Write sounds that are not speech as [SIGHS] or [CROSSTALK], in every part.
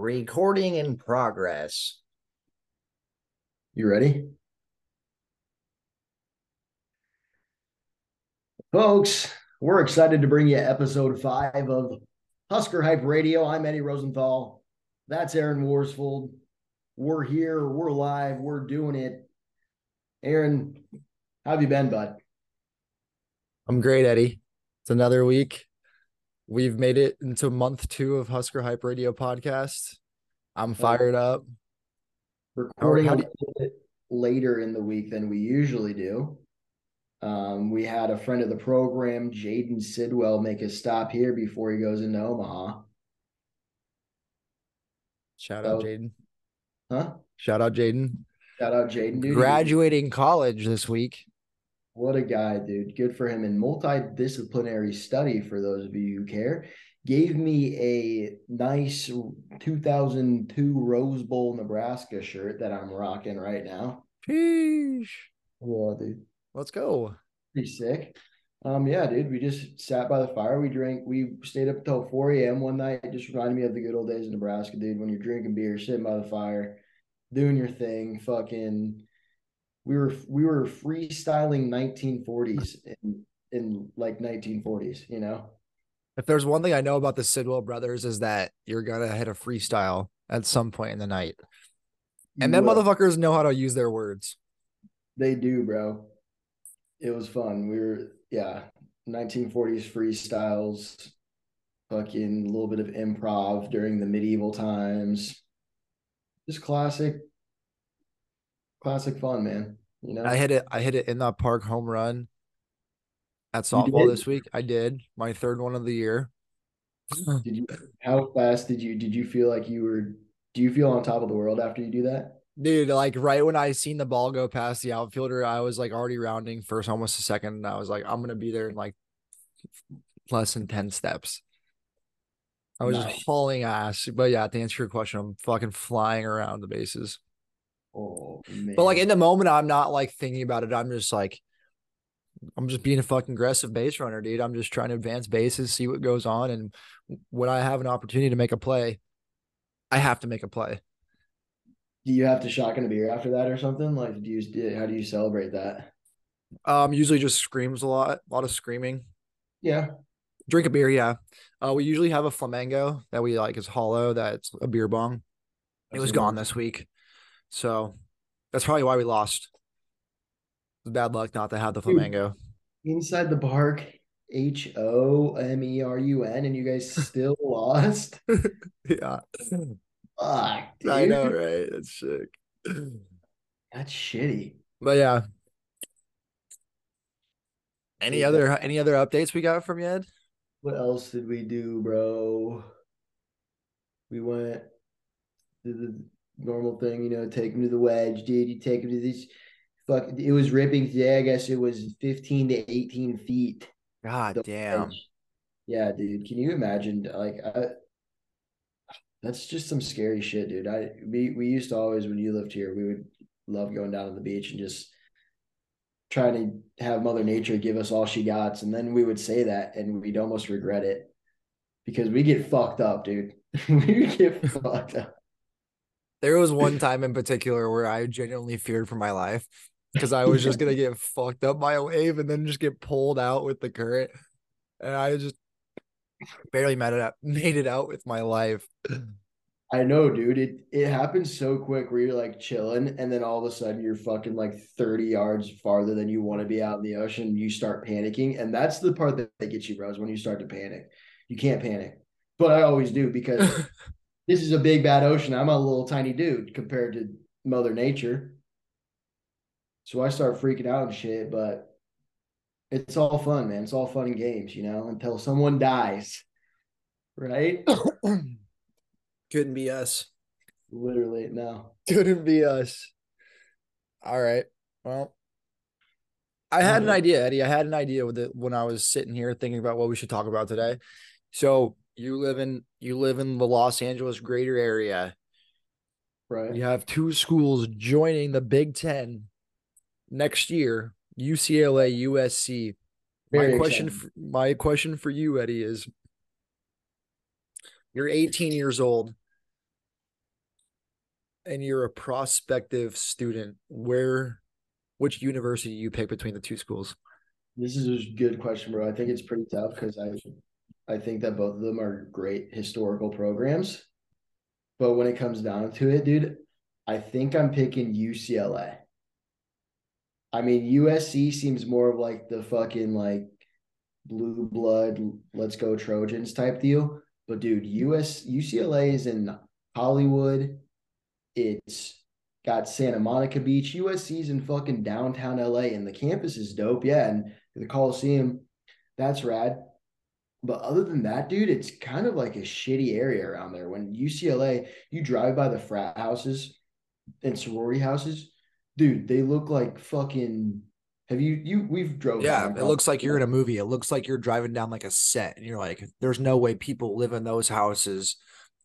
Recording in progress. You ready? Folks, we're excited to bring you episode five of Husker Hype Radio. I'm Eddie Rosenthal. That's Aaron Worsfold. We're here, we're live, we're doing it. Aaron, how have you been, bud? I'm great, Eddie. It's another week. We've made it into month two of Husker Hype Radio podcast. I'm fired up. Recording how a little bit later in the week than we usually do. Um, we had a friend of the program, Jaden Sidwell, make a stop here before he goes into Omaha. Shout out So- Jaden. Huh? Shout out Jaden. Shout out Jaden. Graduating college this week. What a guy, dude. Good for him. And multidisciplinary study, for those of you who care, gave me a nice 2002 Rose Bowl Nebraska shirt that I'm rocking right now. Sheesh. Yeah, dude. Let's go. Pretty sick. Um, yeah, dude. We just sat by the fire. We drank, we stayed up until 4 a.m. one night. It just reminded me of the good old days in Nebraska, dude. When you're drinking beer, sitting by the fire, doing your thing, fucking we were we were freestyling 1940s in in like 1940s, you know. If there's one thing I know about the Sidwell brothers is that you're gonna hit a freestyle at some point in the night. And then motherfuckers know how to use their words. They do, bro. It was fun. We were, yeah, 1940s freestyles, fucking a little bit of improv during the medieval times. Just classic, classic fun, man. You know, I hit it. I hit it in that park home run at softball this week. I did my third one of the year. did you, [LAUGHS] how fast did you, did you feel like you were, do you feel on top of the world after you do that? Dude, like right when I seen the ball go past the outfielder, I was like already rounding first, almost a second. And I was like, I'm gonna be there in like less than 10 steps. I was Nice. just hauling ass. But yeah, to answer your question, I'm fucking flying around the bases. Oh, man. But like in the moment, I'm not like thinking about it. I'm just like, I'm just being a fucking aggressive base runner, dude. I'm just trying to advance bases, see what goes on. And when I have an opportunity to make a play, I have to make a play. do you have to shotgun a beer after that or something? Like, do you, how do you celebrate that? Um, usually just screams a lot, a lot of screaming. Yeah. Drink a beer, yeah. Uh, we usually have a flamingo that we like is hollow. That's a beer bong. It was gone this week, so that's probably why we lost. Bad luck not to have the flamingo. inside the park H O M E R U N and you guys [LAUGHS] still lost. [LAUGHS] Yeah, Fuck, dude. I know, right? That's sick. That's shitty. But yeah. Any Yeah. other any other updates we got from you, Ed? What else did we do, bro? We went to the normal thing, you know, take him to the wedge, dude. You take him to this fuck it was ripping today. I guess it was 15 to 18 feet. God the damn. wedge. Yeah, dude. Can you imagine? Like, I, that's just some scary shit, dude. I we we used to always when you lived here, we would love going down to the beach and just trying to have Mother Nature give us all she got, and then we would say that, and we'd almost regret it because we get fucked up, dude. [LAUGHS] we get fucked up. There was one [LAUGHS] time in particular where I genuinely feared for my life because I was just gonna get fucked up by a wave and then just get pulled out with the current. And I just barely made it out [LAUGHS] made it out with my life. I know, dude. It it happens so quick where you're like chilling, and then all of a sudden you're fucking like 30 yards farther than you want to be out in the ocean. You start panicking, and that's the part that, that gets you, bros. When you start to panic, you can't panic, but I always do because [LAUGHS] this is a big bad ocean. I'm a little tiny dude compared to Mother Nature, so I start freaking out and shit. But it's all fun, man. It's all fun and games, you know, until someone dies, right? [CLEARS THROAT] Couldn't be us. Literally, no. Couldn't be us. All right. Well, I had an idea, Eddie. I had an idea with it when I was sitting here thinking about what we should talk about today. So you live in you live in the Los Angeles greater area. Right. You have two schools joining the Big Ten next year: UCLA, USC. Very my question, exciting. for, my question for you, Eddie, is: You're 18 years old. and you're a prospective student, where which university you pick between the two schools? This is a good question, bro. I think it's pretty tough because I I think that both of them are great historical programs. But when it comes down to it, dude, I think I'm picking UCLA. I mean, USC seems more of like the fucking like blue blood, let's go Trojans type deal. But dude, US UCLA is in Hollywood. It's got Santa Monica Beach. USC's in fucking downtown LA, and the campus is dope. Yeah, and the Coliseum, that's rad. But other than that, dude, it's kind of like a shitty area around there. When UCLA, you drive by the frat houses and sorority houses, dude, they look like fucking. Have you you we've drove? Yeah, it looks like you're in a movie. It looks like you're driving down like a set, and you're like, "There's no way people live in those houses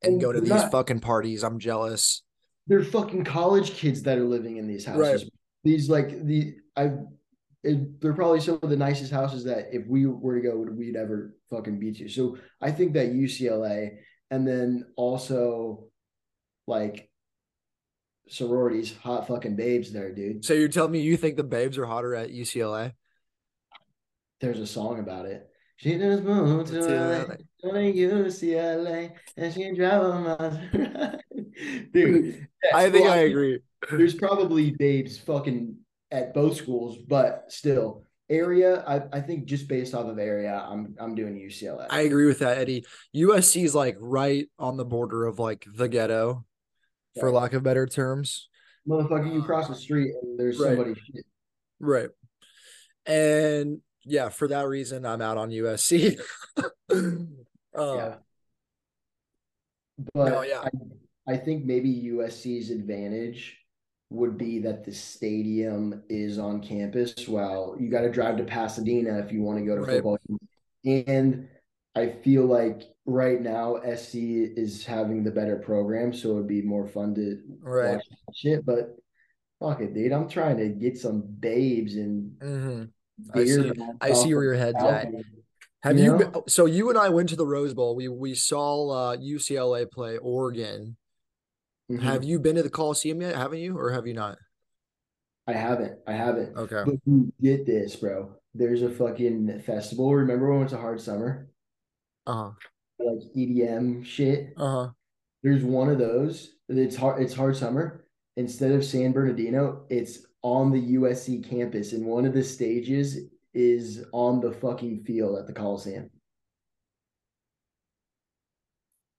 and Oh, go to these not. fucking parties." I'm jealous. They're fucking college kids that are living in these houses. These like the I. It, they're probably some of the nicest houses that if we were to go, we'd ever fucking beat you. So I think that UCLA, and then also like sororities, hot fucking babes there, dude. So you're telling me you think the babes are hotter at UCLA? There's a song about it. She just moved to LA, to UCLA, and she drive my [LAUGHS] dude. I think well, I agree. There's probably babes fucking at both schools, but still, area. I, I think just based off of area, I'm I'm doing UCLA. I agree with that, Eddie. USC is like right on the border of like the ghetto, for lack of better terms. Motherfucker, you cross the street and there's Right. somebody. shit. Right. And yeah, for that reason, I'm out on USC. [LAUGHS] um, Yeah. But No, yeah. I, I think maybe USC's advantage would be that the stadium is on campus. Well, you got to drive to Pasadena if you want to go to Right. football. And I feel like right now SC is having the better program, so it would be more fun to Right. watch shit. But fuck it, dude. I'm trying to get some babes and Mhm. I see- I see where your head's at. Have You you, know? been, so you and I went to the Rose Bowl. We we saw uh, UCLA play Oregon. Mhm. Have you been to the Coliseum yet? Haven't you, or have you not? I haven't. I haven't. Okay. But you get this, bro. There's a fucking festival. Remember when it was a hard summer? Uh huh. Like EDM shit. Uh huh. There's one of those. It's hard it's hard summer. Instead of San Bernardino, it's on the USC campus, and one of the stages is on the fucking field at the Coliseum.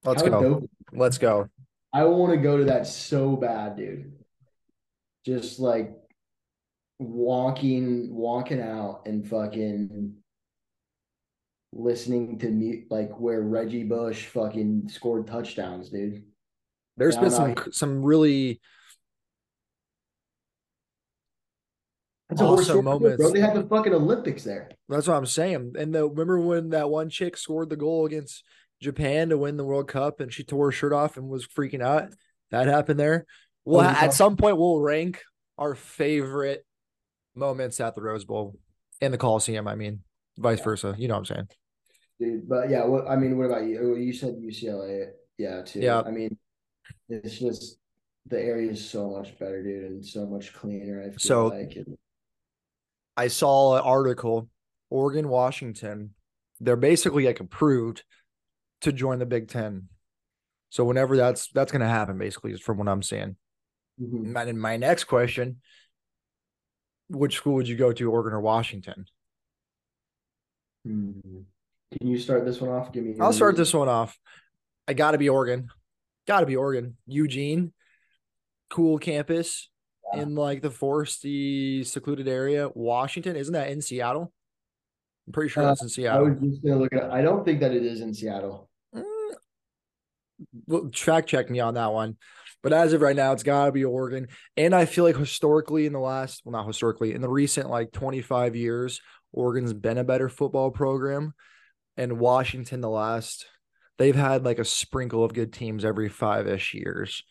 Let's How go. dope- Let's go. I want to go to that so bad, dude. Just like walking, walking out and fucking listening to mute like where Reggie Bush fucking scored touchdowns, dude. There's been some out some really That's Awesome moments. bro. They had the fucking Olympics there. That's what I'm saying. And the remember when that one chick scored the goal against Japan to win the World Cup and she tore her shirt off and was freaking out? That happened there. Well, Oh, at some point we'll rank our favorite moments at the Rose Bowl in the Coliseum. I mean, vice Yeah. versa. You know what I'm saying? Dude, but yeah, what I mean, what about you? You said UCLA, yeah, too. Yeah. I mean, it's just the area is so much better, dude, and so much cleaner. I feel So- like and I saw an article, Oregon, Washington. They're basically like approved to join the Big Ten. So whenever that's that's gonna happen, basically, is from what I'm seeing. Mhm. My, and my next question: Which school would you go to, Oregon or Washington? Hmm. Can you start this one off? Give me. I'll start this one off. I got to be Oregon. Got to be Oregon. Eugene, cool campus Yeah. in like the foresty, secluded area. Washington, isn't that in Seattle? I'm pretty sure Uh, that's in Seattle. I was just gonna look at. I don't think that it is in Seattle. Mm, well, track check me on that one. But as of right now, it's got to be Oregon. And I feel like historically, in the last, well, not historically, in the recent like 25 years, Oregon's been a better football program. And Washington, the last, they've had like a sprinkle of good teams every five ish years.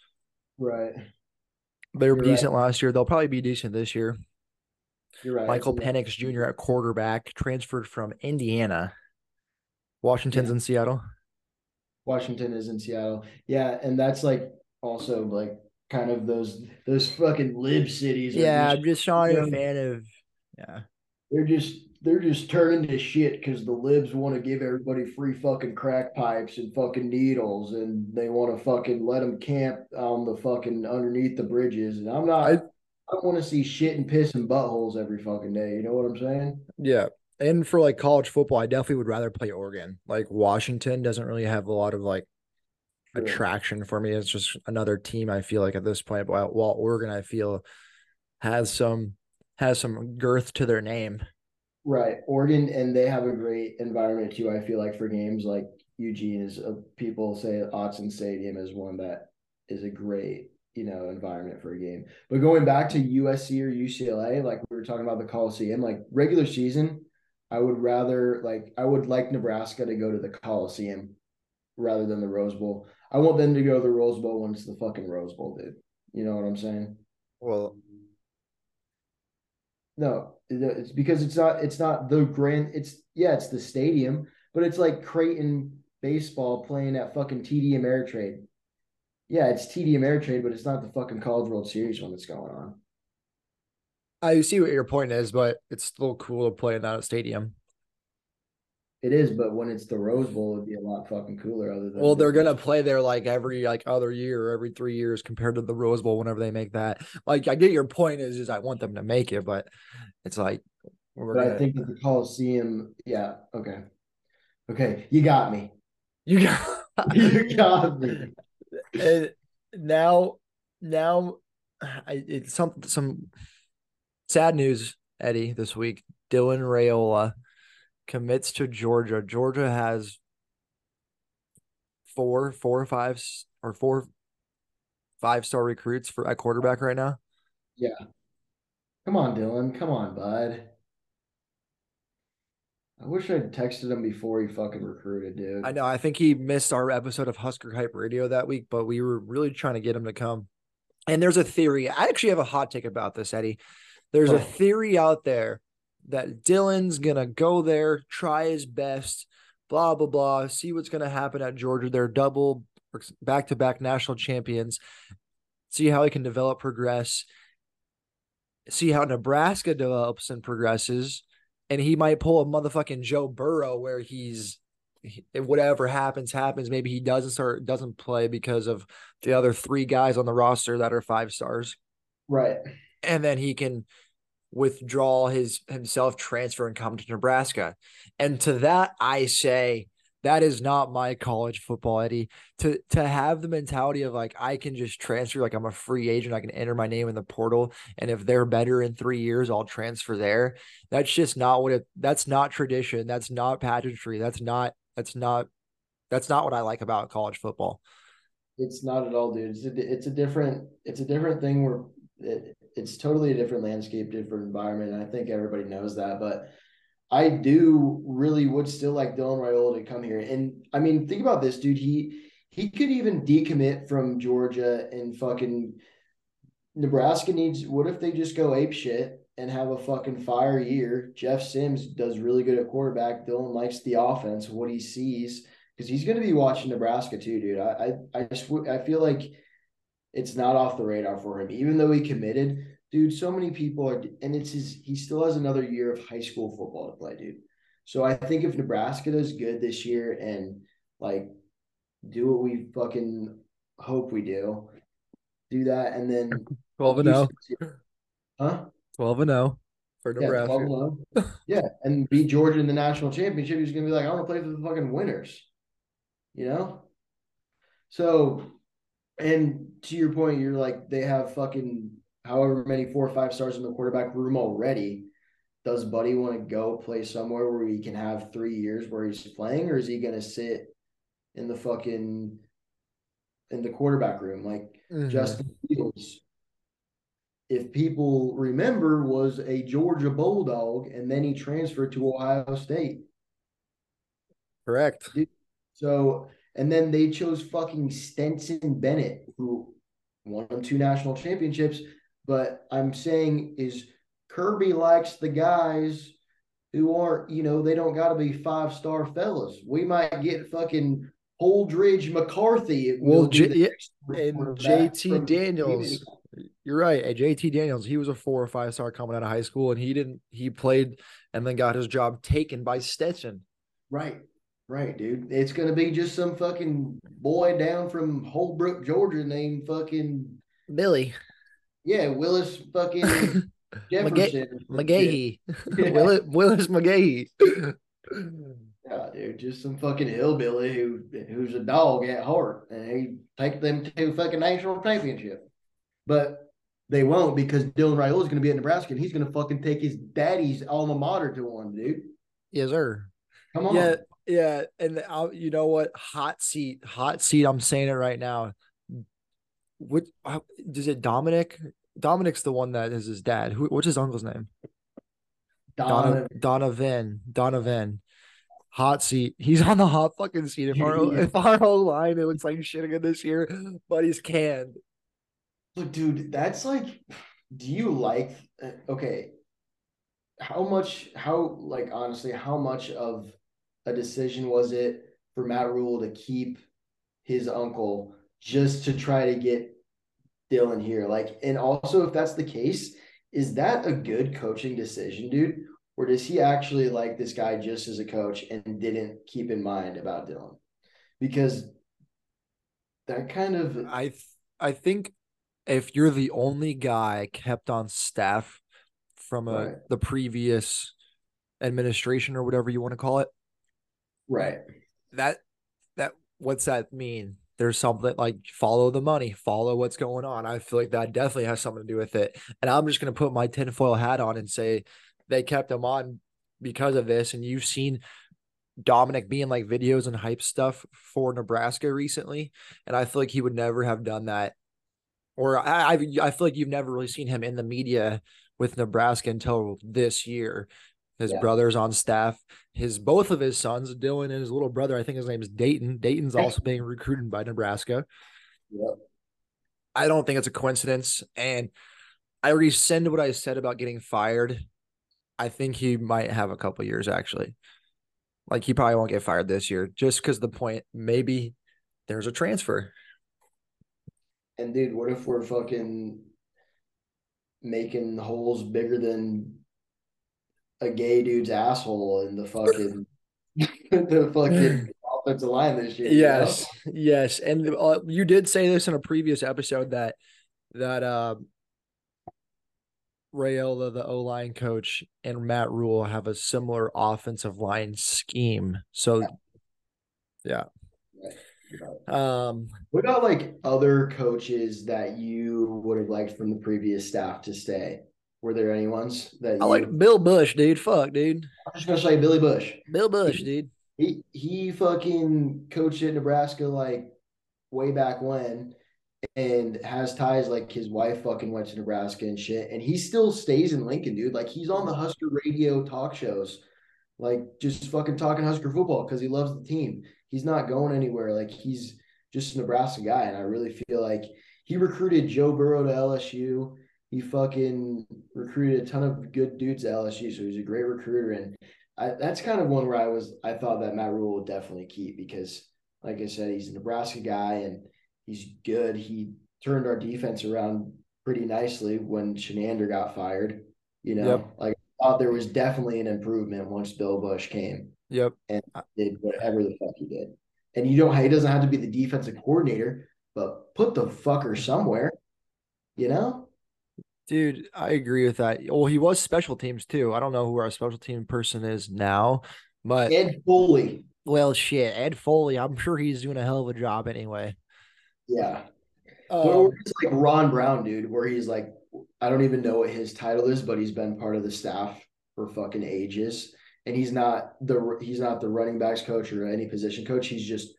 Right. They were You're right. decent last year. They'll probably be decent this year. You're right. Michael Penix Jr. at quarterback, transferred from Indiana. Washington's Yeah. in Seattle. Washington is in Seattle. Yeah, and that's like also like kind of those those fucking lib cities. Yeah, just- I'm just not a Yeah. fan of. Yeah, they're just they're just turning to shit because the libs want to give everybody free fucking crack pipes and fucking needles, and they want to fucking let them camp on the fucking underneath the bridges. And I'm not. I, I- want to see shit and piss and buttholes every fucking day. You know what I'm saying? yeah. And for like college football, I definitely would rather play Oregon. Like Washington doesn't really have a lot of like attraction for me. It's just another team. I feel like at this point, while, while Oregon, I feel has some has some girth to their name. Right, Oregon, and they have a great environment too. I feel like for games like Eugene is, uh, people say Autzen Stadium is one that is a great you know environment for a game. But going back to USC or UCLA, like we were talking about the Coliseum, like regular season, I would rather like I would like Nebraska to go to the Coliseum rather than the Rose Bowl. I want them to go to the Rose Bowl once the fucking Rose Bowl, did. You know what I'm saying? Well, No, it's because it's not it's not the grand it's yeah, it's the stadium, but it's like Creighton baseball playing at fucking TD Ameritrade. Yeah, it's TD Ameritrade, but it's not the fucking College World Series one that's going on. I see what your point is, but it's still cool to play in that stadium. It is, but when it's the Rose Bowl, it'd be a lot fucking cooler. Other than Well, they're gonna play there like every like other year or every three years compared to the Rose Bowl whenever they make that. Like I get your point is is I want them to make it, but it's like we're But gonna, I think that the Coliseum, yeah, okay, okay, you got me. you got [LAUGHS] [LAUGHS] You got me. And now now I it's some some sad news, Eddie, this week. Dylan Raiola commits to Georgia. Georgia has four, four or five or four five star recruits for at quarterback right now. Yeah. Come on, Dylan. Come on, bud. I wish I'd texted him before he fucking recruited, dude. I know. I think he missed our episode of Husker Hype Radio that week, but we were really trying to get him to come. And there's a theory. I actually have a hot take about this, Eddie. There's Oh. a theory out there that Dylan's gonna go there, try his best, blah blah blah, see what's gonna happen at Georgia. They're double back to back national champions. See how he can develop, progress. See how Nebraska develops and progresses and he might pull a motherfucking Joe Burrow where he's he- whatever happens happens. Maybe he doesn't start doesn't play because of the other three guys on the roster that are five stars, Right. and then he can withdraw his himself, transfer, and come to Nebraska. And to that, I say that is not my college football, Eddie. To to have the mentality of like I can just transfer, like I'm a free agent, I can enter my name in the portal, and if they're better in three years, I'll transfer there. That's just not what it. That's not tradition. That's not pageantry. That's not. That's not. That's not what I like about college football. It's not at all, dude. It's a, it's a different it's a different thing where it, it's totally a different landscape, different environment. And I think everybody knows that. But I do really would still like Dylan Raiola to come here. And I mean, think about this, dude. He he could even decommit from Georgia and fucking Nebraska needs what if they just go ape shit and have a fucking fire year? Jeff Sims does really good at quarterback. Dylan likes the offense, what he sees because he's going to be watching Nebraska too, dude. I I I just I feel like it's not off the radar for him, even though he committed, dude. So many people are, and it's his. He still has another year of high school football to play, dude. So I think if Nebraska does good this year and like do what we fucking hope we do, do that, and then [LAUGHS] Twelve and zero. Oh. huh? Twelve and zero for Yeah, Nebraska. 12 [LAUGHS] 0. yeah, and beat Georgia in the national championship. He's gonna be like, I want to play for the fucking winners, you know. So, and to your point, you're like they have fucking however many four or five stars in the quarterback room already. Does Buddy want to go play somewhere where he can have three years where he's playing, or is he gonna sit in the fucking in the quarterback room like Mhm. Justin Fields, if people remember, was a Georgia Bulldog, and then he transferred to Ohio State. Correct. So, and then they chose fucking Stetson Bennett, who won two national championships. But I'm saying is Kirby likes the guys who aren't, you know, they don't got to be five star fellas. We might get fucking Holdridge McCarthy. Well, J- yeah, and JT Daniels. You're right. And JT Daniels, he was a four or five star coming out of high school, and he didn't. He played and then got his job taken by Stetson. Right. Right, dude. It's gonna be just some fucking boy down from Holbrook, Georgia, named fucking Billy yeah Willis fucking [LAUGHS] Jefferson. McGahee, Yeah. [LAUGHS] Willis, Willis McGahee. [LAUGHS] Yeah, dude, just some fucking hillbilly who who's a dog at heart, and he take them to fucking national championship. But they won't because Dylan Raiola is going to be at Nebraska, and he's going to fucking take his daddy's alma mater to one, dude. yes, sir. Come on, Yeah, yeah, and I'll, you know what? Hot seat, hot seat. I'm saying it right now. What uh, is it? Dominic. Dominic's the one that is his dad. Who? What's his uncle's name? Donovan. Donovan. Donovan. Hot seat. He's on the hot fucking seat. If our [LAUGHS] Yeah. if our whole line it looks like shit again this year, but he's canned. But dude, that's like, do you like? uh, Okay, how much? How like honestly, how much of a decision was it for Matt Rhule to keep his uncle just to try to get Dylan here? Like, and also if that's the case, is that a good coaching decision, dude? Or does he actually like this guy just as a coach and didn't keep in mind about Dylan? Because that kind of I th- I think if you're the only guy kept on staff from a Right. the previous administration or whatever you want to call it, right. that that what's that mean? There's something like follow the money, follow what's going on. I feel like that definitely has something to do with it. And I'm just gonna put my tinfoil hat on and say they kept him on because of this. And you've seen Dominic being like videos and hype stuff for Nebraska recently, and I feel like he would never have done that. Or I I, I feel like you've never really seen him in the media with Nebraska until this year. His Yeah. brother's on staff. His both of his sons, Dylan and his little brother, I think his name is Dayton. Dayton's [LAUGHS] also being recruited by Nebraska. Yep. I don't think it's a coincidence. And I rescind what I said about getting fired. I think he might have a couple years actually. Like he probably won't get fired this year, just because the point maybe there's a transfer. And dude, what if we're fucking making holes bigger than a gay dude's asshole in the fucking [LAUGHS] the fucking offensive line this year? you know? Yes, yes, and uh, you did say this in a previous episode that that uh, Raiola, the O line coach, and Matt Rhule have a similar offensive line scheme. So, yeah. Um, What about like other coaches that you would have liked from the previous staff to stay? Were there any ones that I you, like Bill Bush, dude. Fuck, dude. I'm just gonna say Billy Bush. Bill Bush, dude. He he fucking coached at Nebraska like way back when and has ties like his wife fucking went to Nebraska and shit. And he still stays in Lincoln, dude. Like he's on the Husker radio talk shows, like just fucking talking Husker football because he loves the team. He's not going anywhere. Like he's just a Nebraska guy. And I really feel like he recruited Joe Burrow to LSU. He fucking recruited a ton of good dudes at LSU. So he's a great recruiter. And I, that's kind of one where I was, I thought that Matt Rhule would definitely keep because, like I said, he's a Nebraska guy and he's good. He turned our defense around pretty nicely when Chinander got fired. You know, Yep. like I thought there was definitely an improvement once Bill Bush came Yep. And did whatever the fuck he did. And you don't he doesn't have to be the defensive coordinator, but put the fucker somewhere. You know? Dude, I agree with that. Well, he was special teams too. I don't know who our special team person is now, but Ed Foley. well, shit, Ed Foley. I'm sure he's doing a hell of a job anyway. Yeah. Um, or it's like Ron Brown, dude, where he's like, I don't even know what his title is, but he's been part of the staff for fucking ages. And he's not the he's not the running backs coach or any position coach. He's just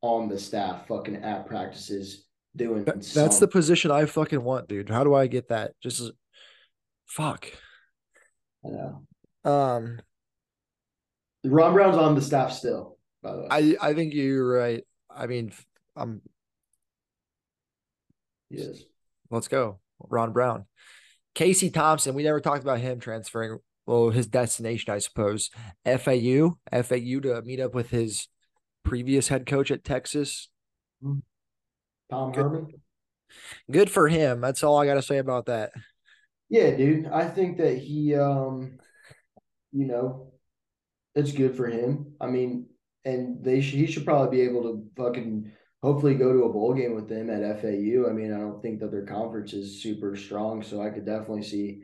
on the staff, fucking at practices, doing. That- that's the position I fucking want, dude. How do I get that? Just fuck. Um, Ron Brown's on the staff still, by the way. I I think you're right. I mean, he is. let's go, Ron Brown, Casey Thompson. We never talked about him transferring. Well, his destination, I suppose, FAU, FAU to meet up with his previous head coach at Texas. Tom Good. Herman. Good for him. That's all I got to say about that. Yeah, dude. I think that he, um, you know, it's good for him. I mean, and they should, he should probably be able to fucking hopefully go to a bowl game with them at FAU. I mean, I don't think that their conference is super strong, so I could definitely see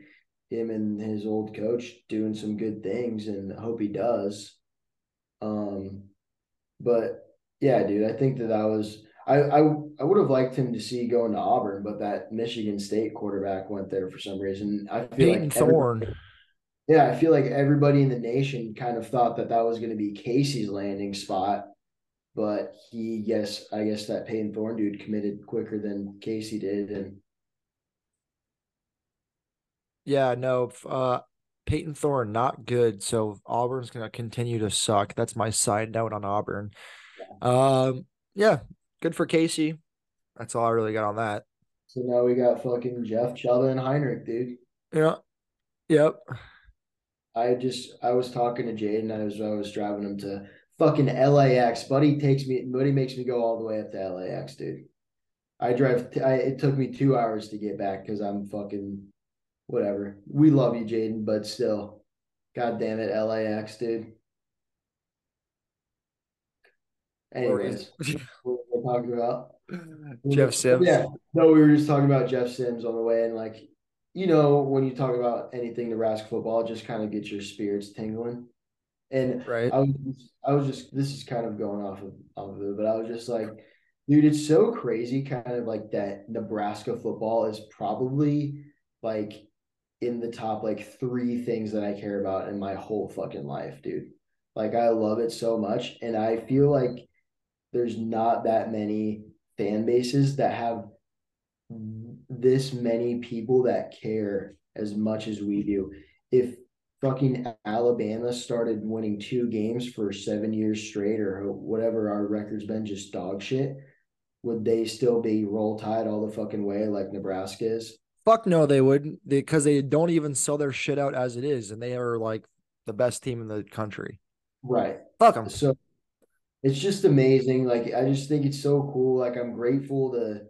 him and his old coach doing some good things, and hope he does. Um, but yeah, dude, I think that that was I I I would have liked him to see going to Auburn, but that Michigan State quarterback went there for some reason. I feel Payton like Thorne. yeah, I feel like everybody in the nation kind of thought that that was going to be Casey's landing spot, but he, yes, I guess that Payton Thorne dude committed quicker than Casey did, and Yeah, no. Uh, Payton Thorne not good. So Auburn's gonna continue to suck. That's my side note on Auburn. Um, yeah, good for Casey. That's all I really got on that. so now we got fucking Jeff Chubba and Heinrich, dude. Yeah. Yep. I just I was talking to Jaden. I was I was driving him to fucking LAX. Buddy takes me. Buddy makes me go all the way up to LAX, dude. I drive. I, it took me two hours to get back because I'm fucking whatever. We love you, Jaden, but still, god damn it, LAX, dude. Anyways, what we're talking about. Mm-hmm. Jeff Sims. Yeah. No, we were just talking about Jeff Sims on the way, and like, you know, when you talk about anything Nebraska football, it just kind of gets your spirits tingling. And Right. I was, just- I was just, this is kind of going off of, off of it, but I was just like, dude, it's so crazy, kind of like that. Nebraska football is probably like in the top like three things that I care about in my whole fucking life, dude. Like, I love it so much, and I feel like there's not that many fan bases that have this many people that care as much as we do. If fucking Alabama started winning two games for seven years straight or whatever our record's been, just dog shit, would they still be roll tide all the fucking way like Nebraska is? Fuck no, they wouldn't because they don't even sell their shit out as it is, and they are like the best team in the country. Right. Fuck them. So it's just amazing. Like I just think it's so cool. Like I'm grateful to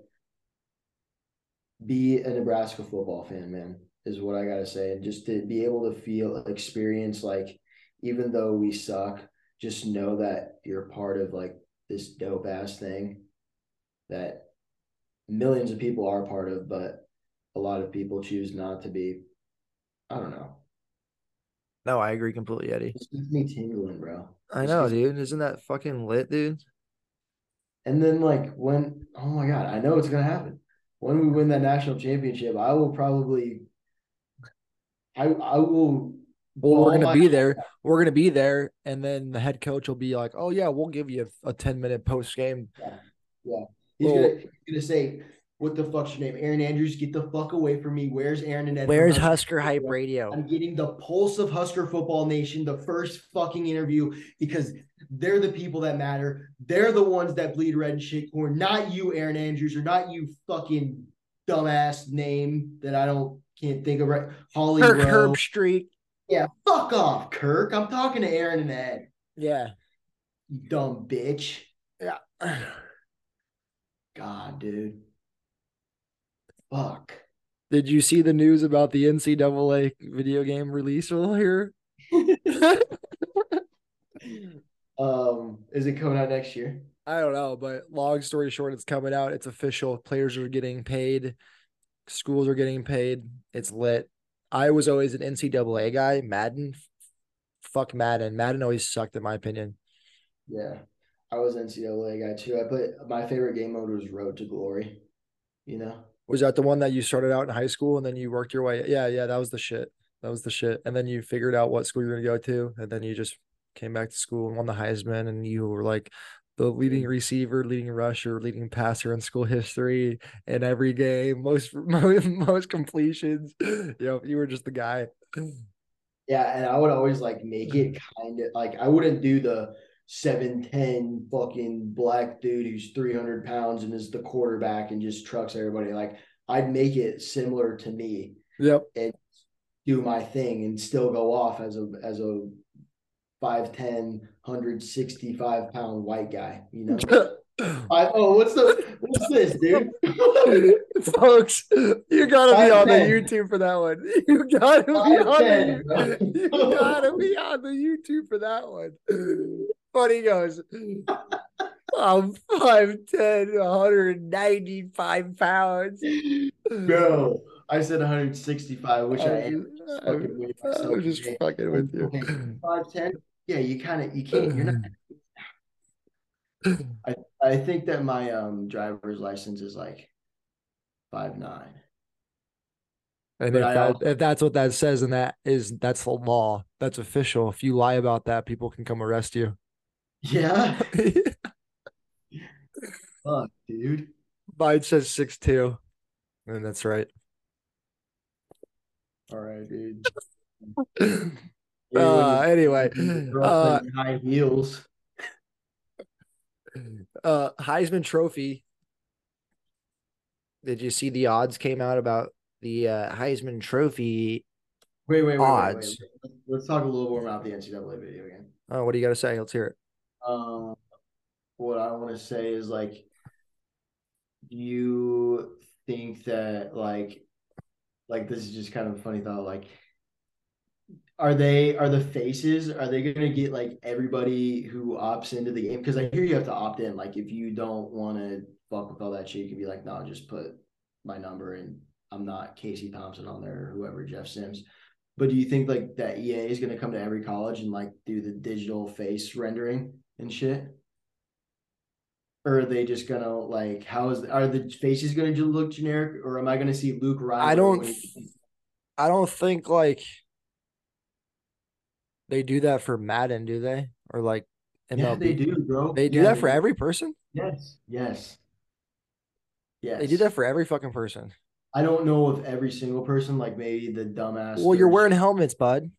be a Nebraska football fan, man, is what I gotta say. And just to be able to feel experience like even though we suck, just know that you're part of like this dope ass thing that millions of people are part of, but a lot of people choose not to be. I don't know. No, I agree completely, Eddie. It's gets me tingling, bro. I know, dude. Isn't that fucking lit, dude? And then like when oh my god, I know it's gonna happen. When we win that national championship, I will probably I I will Well, we're gonna be there. We're gonna be there, and then the head coach will be like, "Oh yeah, we'll give you a ten minute post game." Yeah, he's Well- gonna he's gonna say, What the fuck's your name? Erin Andrews, get the fuck away from me. Where's Aaron and Ed? Where's Husker Husker Hype Radio? I'm getting the pulse of Husker Football Nation, the first fucking interview, because they're the people that matter. They're the ones that bleed red and shit corn, not you, Erin Andrews, or not you fucking dumbass name that I don't can't think of right. Holly Kirk Rowe. Herbstreit. Yeah, fuck off, Kirk. I'm talking to Aaron and Ed. Yeah. You dumb bitch. Yeah. [SIGHS] God, dude. Fuck. Did you see the news about the NCAA video game release earlier? [LAUGHS] Um, is it coming out next year? I don't know, but long story short, it's coming out. It's official. Players are getting paid. Schools are getting paid. It's lit. I was always an NCAA guy. Madden, fuck Madden. Madden always sucked in my opinion. Yeah. I was NCAA guy too. I played my favorite game mode was Road to Glory. You know? Was that the one that you started out in high school and then you worked your way? Yeah, yeah, that was the shit. That was the shit. And then you figured out what school you're gonna go to, and then you just came back to school and won the Heisman, and you were like the leading mm-hmm. receiver, leading rusher, leading passer in school [LAUGHS] history in every game, most most, [LAUGHS] most completions. You know, you were just the guy. Yeah, and I would always like make it [CLEARS THROAT] kind of like I wouldn't do the seven ten fucking black dude who's three hundred pounds and is the quarterback and just trucks everybody. Like I'd make it similar to me Yep. and do my thing and still go off as a as a 5'10, 165 pound white guy, you know? [LAUGHS] I, oh, what's the what's this, dude? [LAUGHS] Folks, [LAUGHS] you gotta be on the YouTube for that one. You gotta be on 5'10, the you gotta be on the YouTube for that one. Funny goes, I'm 5'10, 195 pounds. Bro, I said 165, which I am. I'm, fucking weighed I'm just today. fucking with you. Okay, 5'10. Yeah, you kind of you can't. You're not. [SIGHS] I I think that my um driver's license is like five nine. And if that, also- if that's what that says, and that is that's the law, that's official. If you lie about that, people can come arrest you. Yeah. [LAUGHS] Fuck, dude. Mine says six two, and that's right. All right, dude. [LAUGHS] Uh, anyway, uh, high heels. uh, Heisman Trophy. Did you see the odds came out about the uh, Heisman Trophy? Wait, wait, wait, wait, odds. wait. Let's talk a little more about the NCAA video game. Oh, what do you got to say? Let's hear it. Um, what I want to say is like, you think that like, like this is just kind of a funny thought. Like, are they are the faces? Are they to get like everybody who opts into the game? Because I hear you have to opt in. Like, if you don't want to fuck with all that shit, you can be like, no, just put my number and I'm not Casey Thompson on there or whoever Jeff Sims. But do you think like that EA is going to come to every college and like do the digital face rendering and shit? Or are they just gonna like how is are the faces gonna look generic or am I gonna see Luke Ryan? I don't I don't think like they do that for Madden, do they? Or like MLB? Yeah, they do, bro. They do Yeah, that for every person. Yes, yes, yes. They do that for every fucking person. I don't know if every single person, like maybe the dumbass. Well, you're wearing helmets, bud.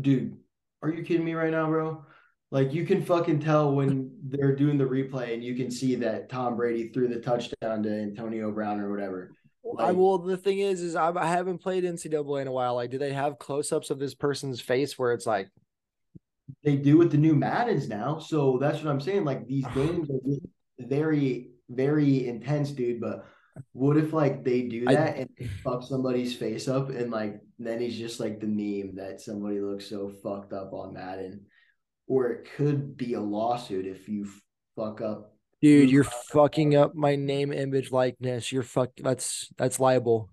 dude. Are you kidding me right now, bro? Like you can fucking tell when they're doing the replay and you can see that Tom Brady threw the touchdown to Antonio Brown or whatever. I Like- well, the thing is, is I, I haven't played NCAA in a while. Like, do they have close-ups of this person's face where it's like, they do with the new Maddens now. So that's what I'm saying. Like these [SIGHS] games are very, very intense, dude. But what if like they do I- that and fuck somebody's face up and like then he's just like the meme that somebody looks so fucked up on Madden? Or it could be a lawsuit if you fuck up. dude, you're fucking up my name, image, likeness. You're fuck. That's that's liable.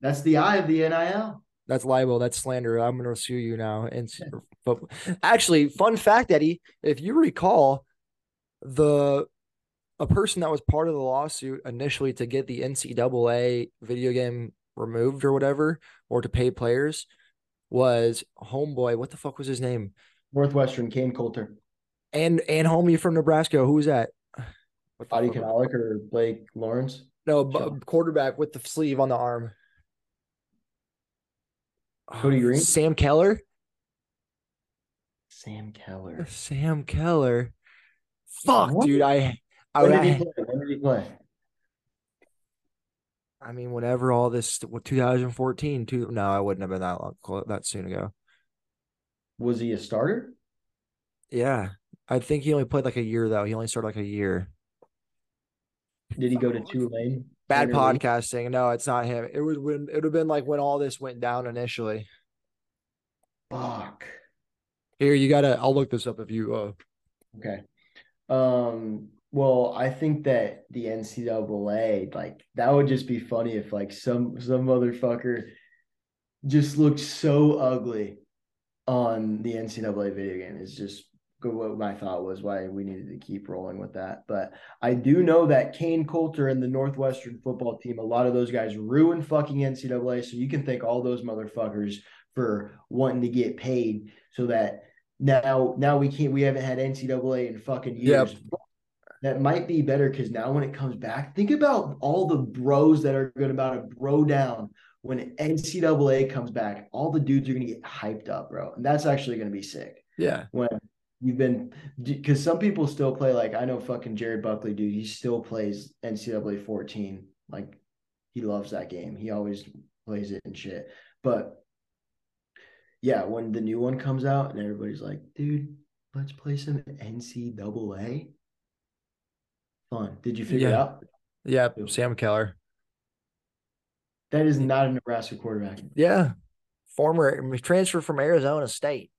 That's the eye of the NIL. That's liable. That's slander. I'm gonna sue you now. And but actually, fun fact, Eddie, if you recall, the a person that was part of the lawsuit initially to get the NCAA video game removed or whatever, or to pay players, was homeboy. What the fuck was his name? Northwestern, Kain Colter, And and homie from Nebraska. Who was that? Adi? Kanalik, or Blake Lawrence. No, Sure. bu- quarterback with the sleeve on the arm. Cody Green? Sam Keller. Sam Keller. Sam Keller. Fuck, What? dude. I, When did I? When did he play? I mean, whenever all this, 2014, two, no, I wouldn't have been that long, that soon ago. Was he a starter? Yeah, I think he only played like a year though. He only started like a year. Did he go to Tulane? Bad Minor league? podcasting. No, it's not him. It was when it would have been like when all this went down initially. Fuck. Here, you gotta. I'll look this up if you. uh Okay. Um. Well, I think that the NCAA, like, that would just be funny if like some some motherfucker just looked so ugly on the NCAA video game. It's just what my thought was why we needed to keep rolling with that. But I do know that Kain Colter and the Northwestern football team, a lot of those guys ruined fucking NCAA. So you can thank all those motherfuckers for wanting to get paid so that now now we can't we haven't had NCAA in fucking years. That might be better because now when it comes back, think about all the bros that are going about to bro down when NCAA comes back. All the dudes are going to get hyped up, bro, and that's actually going to be sick Yeah. when you've been because some people still play like I know fucking Jared Buckley, dude. He still plays NCAA 14. Like he loves that game. He always plays it and shit. But Yeah, when the new one comes out and everybody's like, dude, let's play some NCAA. Fun. Did you figure it out? Yeah, Sam Keller. That is not a Nebraska quarterback. Yeah. Former transfer from Arizona State.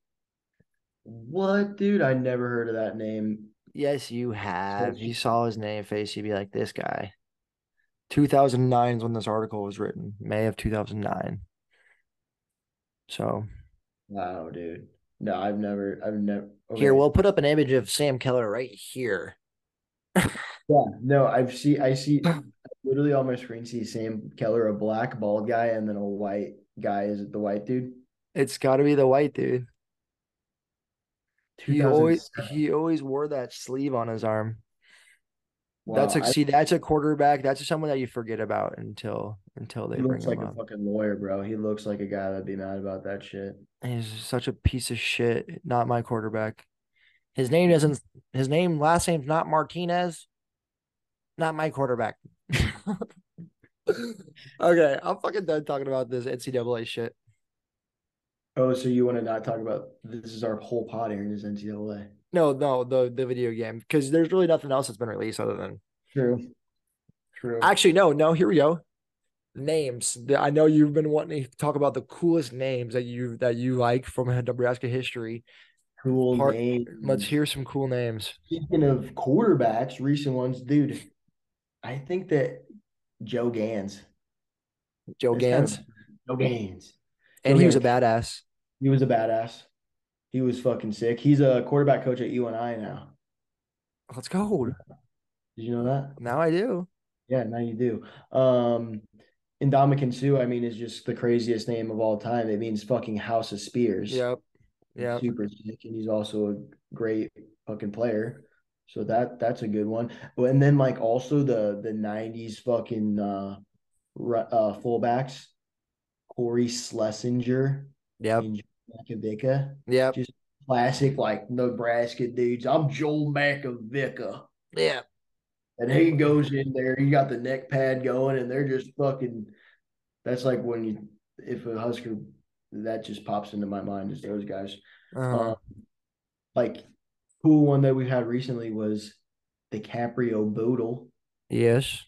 What, dude? I never heard of that name. Yes, you have. You saw his name face, you'd be like, this guy. 2009 is when this article was written, May of 2009. So Wow, dude. No, I've never, I've never. Okay. here, we'll put up an image of Sam Keller right here. [LAUGHS] Yeah, no, I've see, I see, literally on my screen see Sam Keller, a black bald guy, and then a white guy. Is it the white dude? It's got to be the white dude. He always he always wore that sleeve on his arm. Wow, that's a I- see, that's a quarterback. That's someone that you forget about until until they He bring looks him like a fucking lawyer, bro. He looks like a guy that'd be mad about that shit. He's such a piece of shit. Not my quarterback. His name isn't his name, last name's not Martinez. Not my quarterback. [LAUGHS] okay, I'm fucking done talking about this NCAA shit. Oh, so you want to not talk about this? Is our whole pod here in this NCAA? No, no, the the video game. Because there's really nothing else that's been released other than True. True. actually no, no, here we go. Names. I know you've been wanting to talk about the coolest names that you that you like from Nebraska history. cool part- name. Let's hear some cool names. Speaking of quarterbacks, recent ones, dude. I think that Joe Ganz. Joe It's kind Ganz. of- Joe Ganz. And Joe he was a badass. He was a badass. He was fucking sick. He's a quarterback coach at UNI now. Let's go. Did you know that? Now I do. Yeah, now you do. Um, Ndamukong Suh, I mean, is just the craziest name of all time. It means fucking House of Spears. Yep. Yep. Super sick, and he's also a great fucking player. So that that's a good one. And then like also the the '90s fucking uh, uh fullbacks, Cory Schlesinger yeah, and Joe Makovicka. Yep. Just classic like Nebraska dudes. I'm Joel Makovicka. Yeah. And he goes in there, he got the neck pad going, and they're just fucking. That's like when you, if a Husker, that just pops into my mind is those guys. Uh-huh. Um, like, cool one that we had recently was Decaprio Bootle. yes.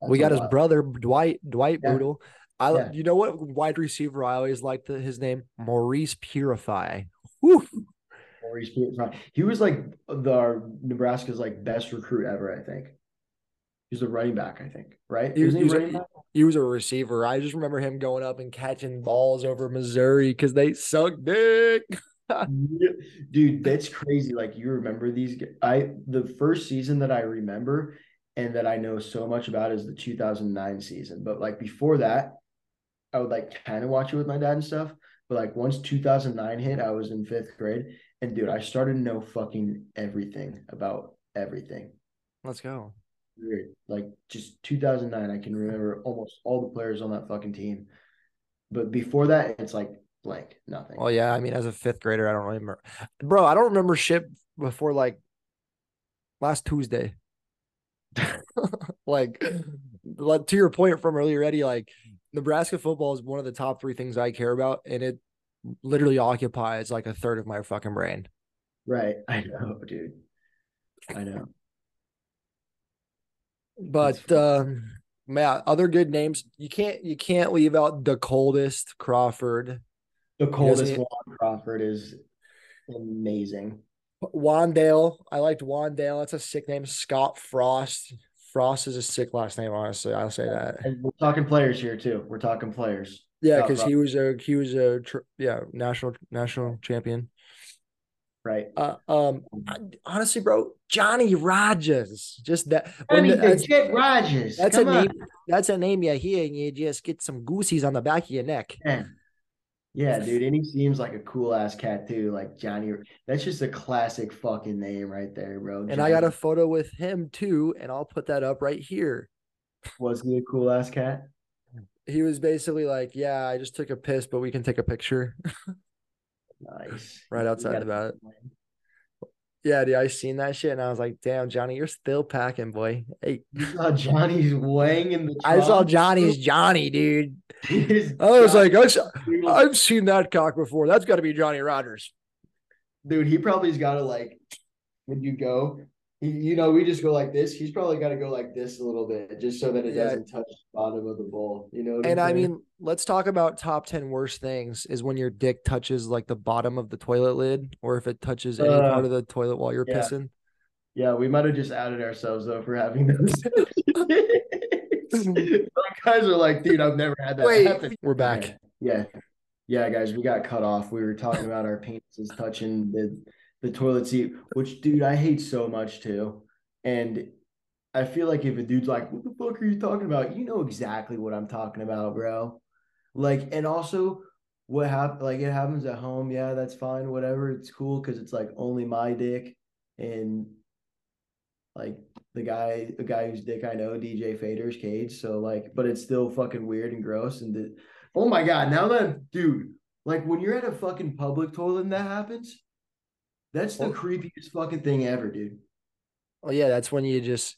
That's we got his lot. brother Dwight Dwight Yeah. Bootle. I Yeah. you know what wide receiver I always liked the, his name Maurice Purify. Whew. Maurice Pierce. He was like the Nebraska's like best recruit ever. I think. He's a running back. I think. Right? He was- Isn't he was a- He was a receiver. I just remember him going up and catching balls over Missouri because they suck dick. [LAUGHS] [LAUGHS] Dude, that's crazy. Like you remember these I the first season that I remember and that I know so much about is the 2009 season. But like before that, I would like kind of watch it with my dad and stuff. But like once 2009 hit, I was in 5th grade and dude, I started to know fucking everything about everything. Let's go. Weird. Like just 2009, I can remember almost all the players on that fucking team. But before that, it's like blank, nothing. Well, yeah. I mean, as a fifth grader, I don't remember, bro. I don't remember shit before like last Tuesday. [LAUGHS] like, like to your point from earlier, Eddie. Like, Nebraska football is one of the top three things I care about, and it literally occupies like a third of my fucking brain. Right. [LAUGHS] I know, dude. I know. But um, man, other good names. You can't you can't leave out the coldest Crawford. The coldest he- Juan Crawford is amazing. Wandale. I liked Wandale. That's a sick name. Scott Frost. Frost is a sick last name, honestly. I'll say that. And we're talking players here too. We're talking players. Yeah, because he was a he was a yeah national national champion. Right. Uh, um, honestly, bro, Johnny Rodgers. Just that. Mean, the- that's Jet Rodgers. that's Come a on. name. That's a name you hear, and you just get some goosies on the back of your neck. Yeah. Yeah, dude. And he seems like a cool ass cat too. Like Johnny. That's just a classic fucking name right there, bro. And I got a photo with him too, and I'll put that up right here. Was he a cool ass cat? He was basically like, "Yeah, I just took a piss, but we can take a picture." Nice. [LAUGHS] Right outside of that. yeah, dude, I seen that shit, and I was like, "Damn, Johnny, you're still packing, boy." Hey, You saw Johnny's wang in the I saw? Johnny's Johnny, dude. I was like, I've, I've seen that cock before. That's got to be Johnny Rodgers. dude, he probably's got to like when you go, he, you know, we just go like this. He's probably got to go like this a little bit, just so that it Yeah. doesn't touch the bottom of the bowl. You know, And I saying? mean, let's talk about top 10 worst things is when your dick touches like the bottom of the toilet lid or if it touches any Uh, part of the toilet while you're yeah. pissing. yeah, we might have just outed ourselves though for having those. [LAUGHS] [LAUGHS] [LAUGHS] Like, guys are like, dude, I've never had that Wait, happen. we're back. Okay. Yeah. Yeah, guys, we got cut off. We were talking about our penises touching the the toilet seat, which dude, I hate so much too. And I feel like if a dude's like, what the fuck are you talking about? You know exactly what I'm talking about, bro. Like, and also what happened like it happens at home, yeah, that's fine, whatever. It's cool because it's like only my dick and like the guy, the guy whose dick I know, DJ Fader's cage. So like, but it's still fucking weird and gross. And the, oh my god, now that dude, like when you're at a fucking public toilet and that happens, that's the Oh. creepiest fucking thing ever, dude. Well, yeah, that's when you just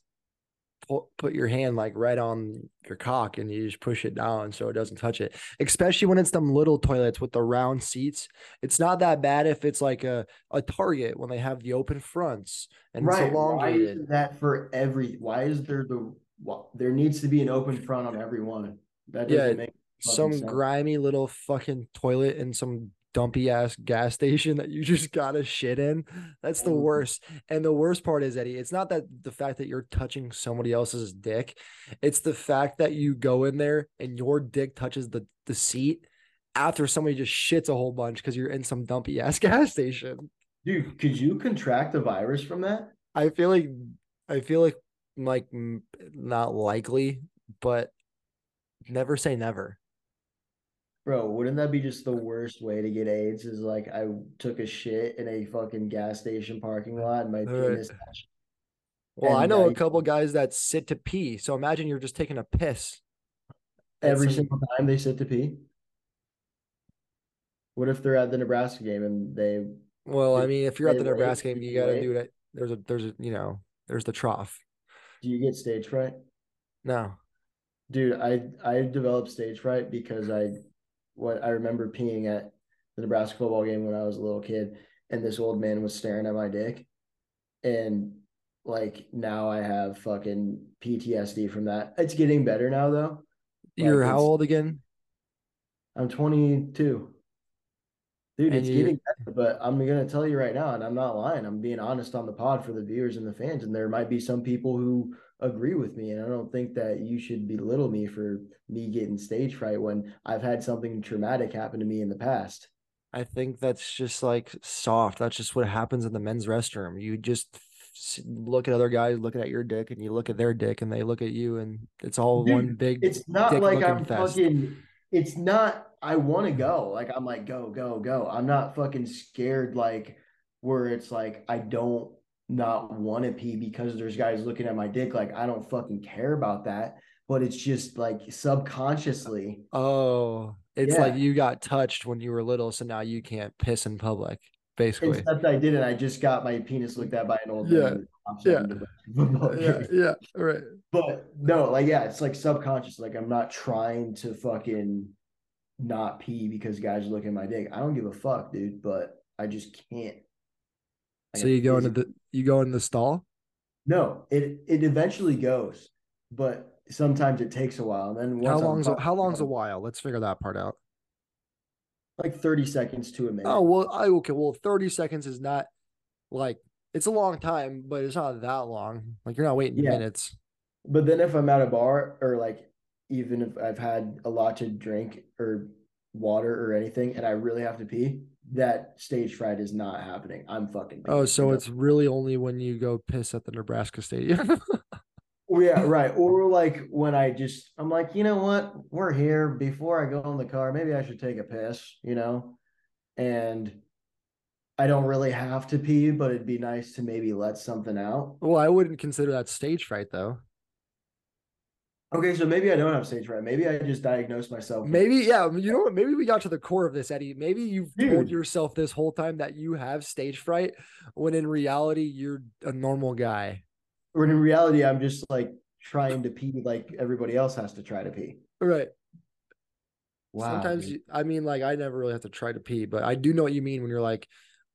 pu- put your hand like right on your cock and you just push it down so it doesn't touch it. Especially when it's them little toilets with the round seats. It's not that bad if it's like a, a Target when they have the open fronts and right? it's Why is that for every? Why is there the? Well, there needs to be an open front on every one. That doesn't Yeah, make Some sense. grimy little fucking toilet in some dumpy ass gas [LAUGHS] station that you just gotta shit in. That's the Mhm. worst. And the worst part is, Eddie, it's not that the fact that you're touching somebody else's dick. It's the fact that you go in there and your dick touches the, the seat after somebody just shits a whole bunch because you're in some dumpy [LAUGHS] ass gas station. dude. Could you contract a virus from that? I feel like I feel like like not likely, but never say never. Bro, wouldn't that be just the worst way to get AIDS? Is like I took a shit in a fucking gas station parking lot and my penis touched. Well, I know now a couple guys that sit to pee. So imagine you're just taking a piss. every some- single time they sit to pee. What if they're at the Nebraska game and they Well, I mean, if you're at the? Nebraska game, you gotta do that. There's a there's a you know there's the trough. do you get stage fright? No, Dude, I I developed stage fright because I what I remember peeing at the Nebraska football game when I was a little kid and this old man was staring at my dick. And like now I have fucking PTSD from that. It's getting better now though. you're Like, how old again? I'm 22. Dude, And it's you- getting better, but I'm gonna tell you right now, and I'm not lying. I'm being honest on the pod for the viewers and the fans, and there might be some people who agree with me, and I don't think that you should belittle me for me getting stage fright when I've had something traumatic happen to me in the past. I think that's just like soft. That's just what happens in the men's restroom. You just look at other guys looking at your dick, and you look at their dick, and they look at you, and it's all Dude, one big. It's not like I'm fest. fucking. It's not. I want to go. Like I'm like go go go. I'm not fucking scared. Like where it's like I don't not want to pee because there's guys looking at my dick. Like I don't fucking care about that. But it's just like subconsciously. Oh, it's like you got touched when you were little, so now you can't piss in public. Basically, Except I didn't. I just got my penis looked at by an old Yeah, man. Yeah. saying the football yeah, yeah, right. But no, like yeah, it's like subconscious. Like I'm not trying to fucking not pee because guys are looking at my dick. I don't give a fuck, dude. But I just can't. Like, So you go into the you go in the stall. no. It it eventually goes, but sometimes it takes a while. And then How once I'm long's a, how long's a while? Let's figure that part out. like thirty seconds to a minute. Oh well, I okay. Well, thirty seconds is not like it's a long time, but it's not that long. Like you're not waiting Yeah. minutes. But then if I'm at a bar or like even if I've had a lot to drink or water or anything and I really have to pee, that stage fright is not happening. I'm fucking Oh, so it's really only when you go piss at the Nebraska stadium. [LAUGHS] Yeah, right. Or like when I just I'm like, you know what? We're here. Before I go in the car, maybe I should take a piss, you know? And I don't really have to pee, but it'd be nice to maybe let something out. well, I wouldn't consider that stage fright though. Okay, so maybe I don't have stage fright. Maybe I just diagnosed myself. Maybe, yeah. You know what? Maybe we got to the core of this, Eddie. Maybe you've told yourself this whole time that you have stage fright, when in reality you're a normal guy. Or in reality, I'm just like trying to pee like everybody else has to try to pee. Right. Wow. Sometimes you, I mean, like I never really have to try to pee, but I do know what you mean when you're like,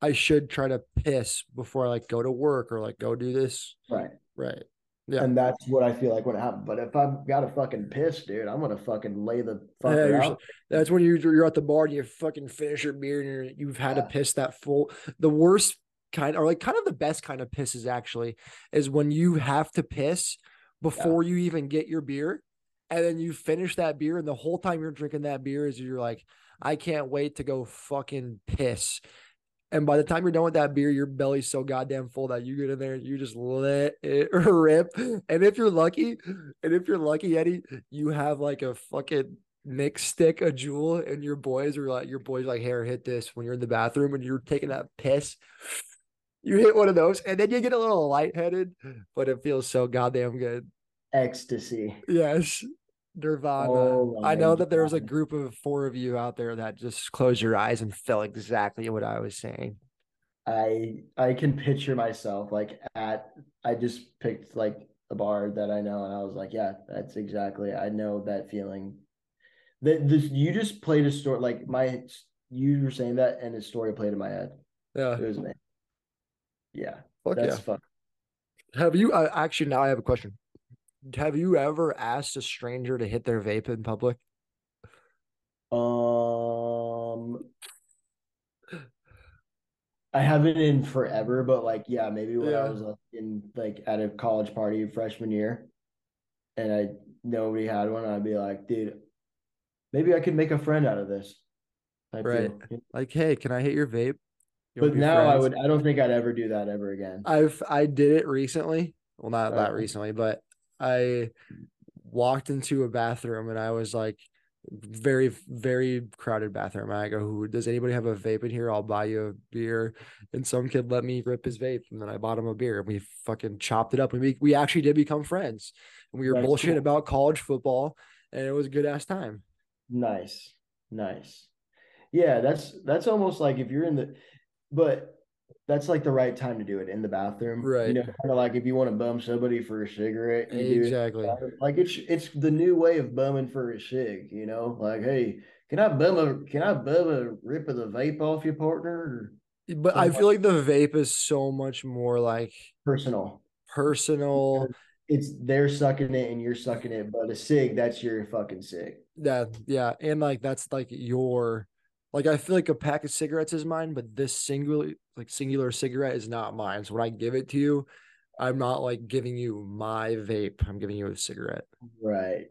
I should try to piss before I like go to work or like go do this. right. Right. Yeah. And that's what I feel like when it happens. But if I've got to fucking piss, dude, I'm gonna fucking lay the Yeah, fucker out. That's when you're you're at the bar and you fucking finish your beer and you're, you've had to Yeah. piss that full. The worst kind, or like kind of the best kind of pisses actually, is when you have to piss before you even get your beer, and then you finish that beer, and the whole time you're drinking that beer is you're like, I can't wait to go fucking piss. And by the time you're done with that beer, your belly's so goddamn full that you get in there and you just let it [LAUGHS] rip. And if you're lucky, and if you're lucky, Eddie, you have like a fucking Nick stick, a jewel, and your boys are like, your boys like, here, hit this when you're in the bathroom and you're taking that piss. You hit one of those, and then you get a little lightheaded, but it feels so goddamn good. Ecstasy. Yes. Nirvana. Oh I know that there was a group of four of you out there that just closed your eyes and felt exactly what I was saying. I I can picture myself like at I just picked like a bar that I know and I was like, yeah, that's exactly I know that feeling. That this you just played a story like my you were saying that and a story played in my head. Yeah. It was amazing. Yeah, Fuck that's yeah. fun. Have you uh, actually now I have a question. Have you ever asked a stranger to hit their vape in public? Um I haven't in forever, but like yeah, maybe when I was like in like at a college party freshman year and I nobody had one, I'd be like, dude, maybe I could make a friend out of this. type Right. deal. Like, hey, can I hit your vape? You But now I would I don't think I'd ever do that ever again. I've I did it recently. Well, not that Okay. recently, but I walked into a bathroom and I was like very very crowded bathroom. And I go, "Who does anybody have a vape in here? I'll buy you a beer." And some kid let me rip his vape, and then I bought him a beer, and we fucking chopped it up. And we we actually did become friends, and we were That's bullshitting cool. about college football, and it was a good ass time. Nice. Nice. Yeah, that's that's almost like if you're in the but that's like the right time to do it in the bathroom. Right? You know, kind of like if you want to bum somebody for a cigarette, do it Exactly. Like it's it's the new way of bumming for a cig, you know. Like, hey, can I bum a can I bum a rip of the vape off your partner? But I feel like the vape is so much more like personal. personal. It's they're sucking it and you're sucking it, but a cig, that's your fucking cig. Yeah, yeah, and like that's like your like I feel like a pack of cigarettes is mine, but this singular like singular cigarette is not mine. So when I give it to you, I'm not like giving you my vape. I'm giving you a cigarette. Right.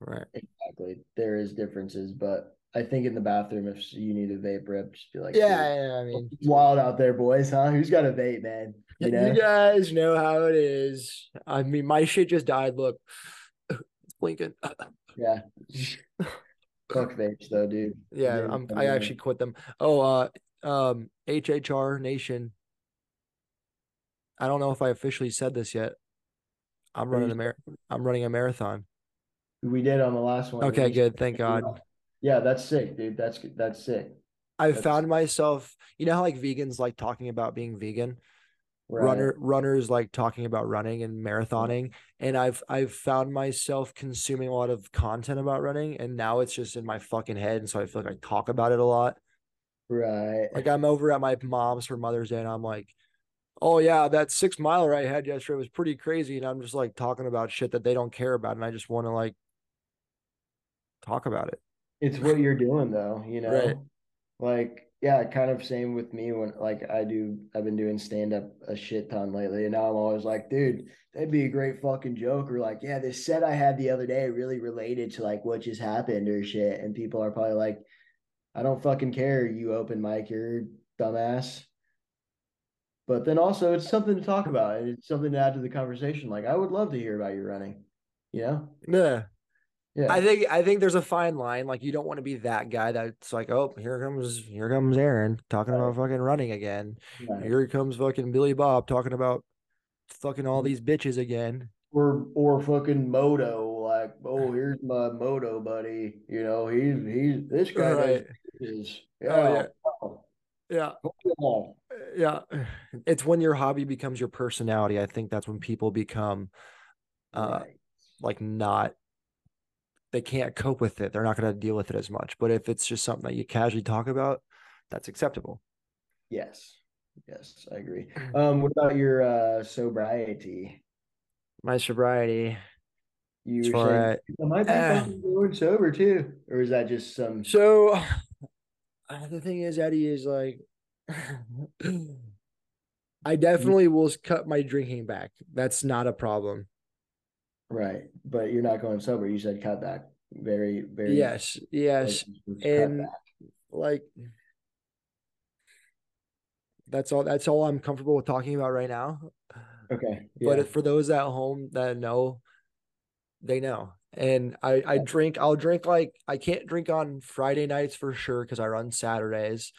Right. Exactly. There is differences, but I think in the bathroom, if you need a vape rip, just be like, Yeah, yeah, I mean, wild out there, boys, huh? Who's got a vape, man? You know, you guys know how it is. I mean, my shit just died. Look, [SIGHS] it's blinking. [LAUGHS] yeah. [LAUGHS] Fuck vapes though, dude. Yeah, I'm, I actually quit them. Oh, uh, um, HHR Nation. I don't know if I officially said this yet. I'm running a mar- I'm running a marathon. we did on the last one. Okay, good. Thank God. Yeah, that's sick, dude. That's that's sick. I That's- found myself, you know how like vegans like talking about being vegan? Right. Runner runners like talking about running and mm. marathoning. And I've I've found myself consuming a lot of content about running and now it's just in my fucking head. And so I feel like I talk about it a lot. Right. Like I'm over at my mom's for Mother's Day and I'm like, oh yeah, that six miler I had yesterday was pretty crazy. And I'm just like talking about shit that they don't care about. And I just want to like talk about it. It's what you're doing though, you know. Right. Like, yeah, kind of same with me when like I do I've been doing stand up a shit ton lately and now I'm always like, dude, that'd be a great fucking joke or like, yeah, this set I had the other day really related to like what just happened or shit and people are probably like, I don't fucking care, you open mic, you're dumbass. But then also it's something to talk about and it's something to add to the conversation. Like I would love to hear about your running, you know? Yeah. Yeah. I think I think there's a fine line. Like you don't want to be that guy that's like, oh, here comes here comes Aaron talking Right. about fucking running again. Right. Here comes fucking Billy Bob talking about fucking all these bitches again. or or fucking moto like oh here's my moto buddy you know he's he's this guy Right. is Oh, yeah, Yeah. yeah. Yeah. It's when your hobby becomes your personality. I think that's when people become uh like not they can't cope with it, they're not going to deal with it as much. But if it's just something that you casually talk about, that's acceptable. Yes. Yes, I agree. [CLEARS THROAT] Um, what about your uh sobriety? My sobriety. You were saying as- I might be eh. going sober too, or is that just some? So [SIGHS] uh, the thing is, Eddie is like, [CLEARS THROAT] I definitely will cut my drinking back. That's not a problem. Right, but you're not going sober. You said cut back. Very, very. Yes, yes, and like that's all. That's all I'm comfortable with talking about right now. Okay. But yeah. if- for those at home that know, they know. And I I drink. I'll drink like I can't drink on Friday nights for sure because I run Saturdays.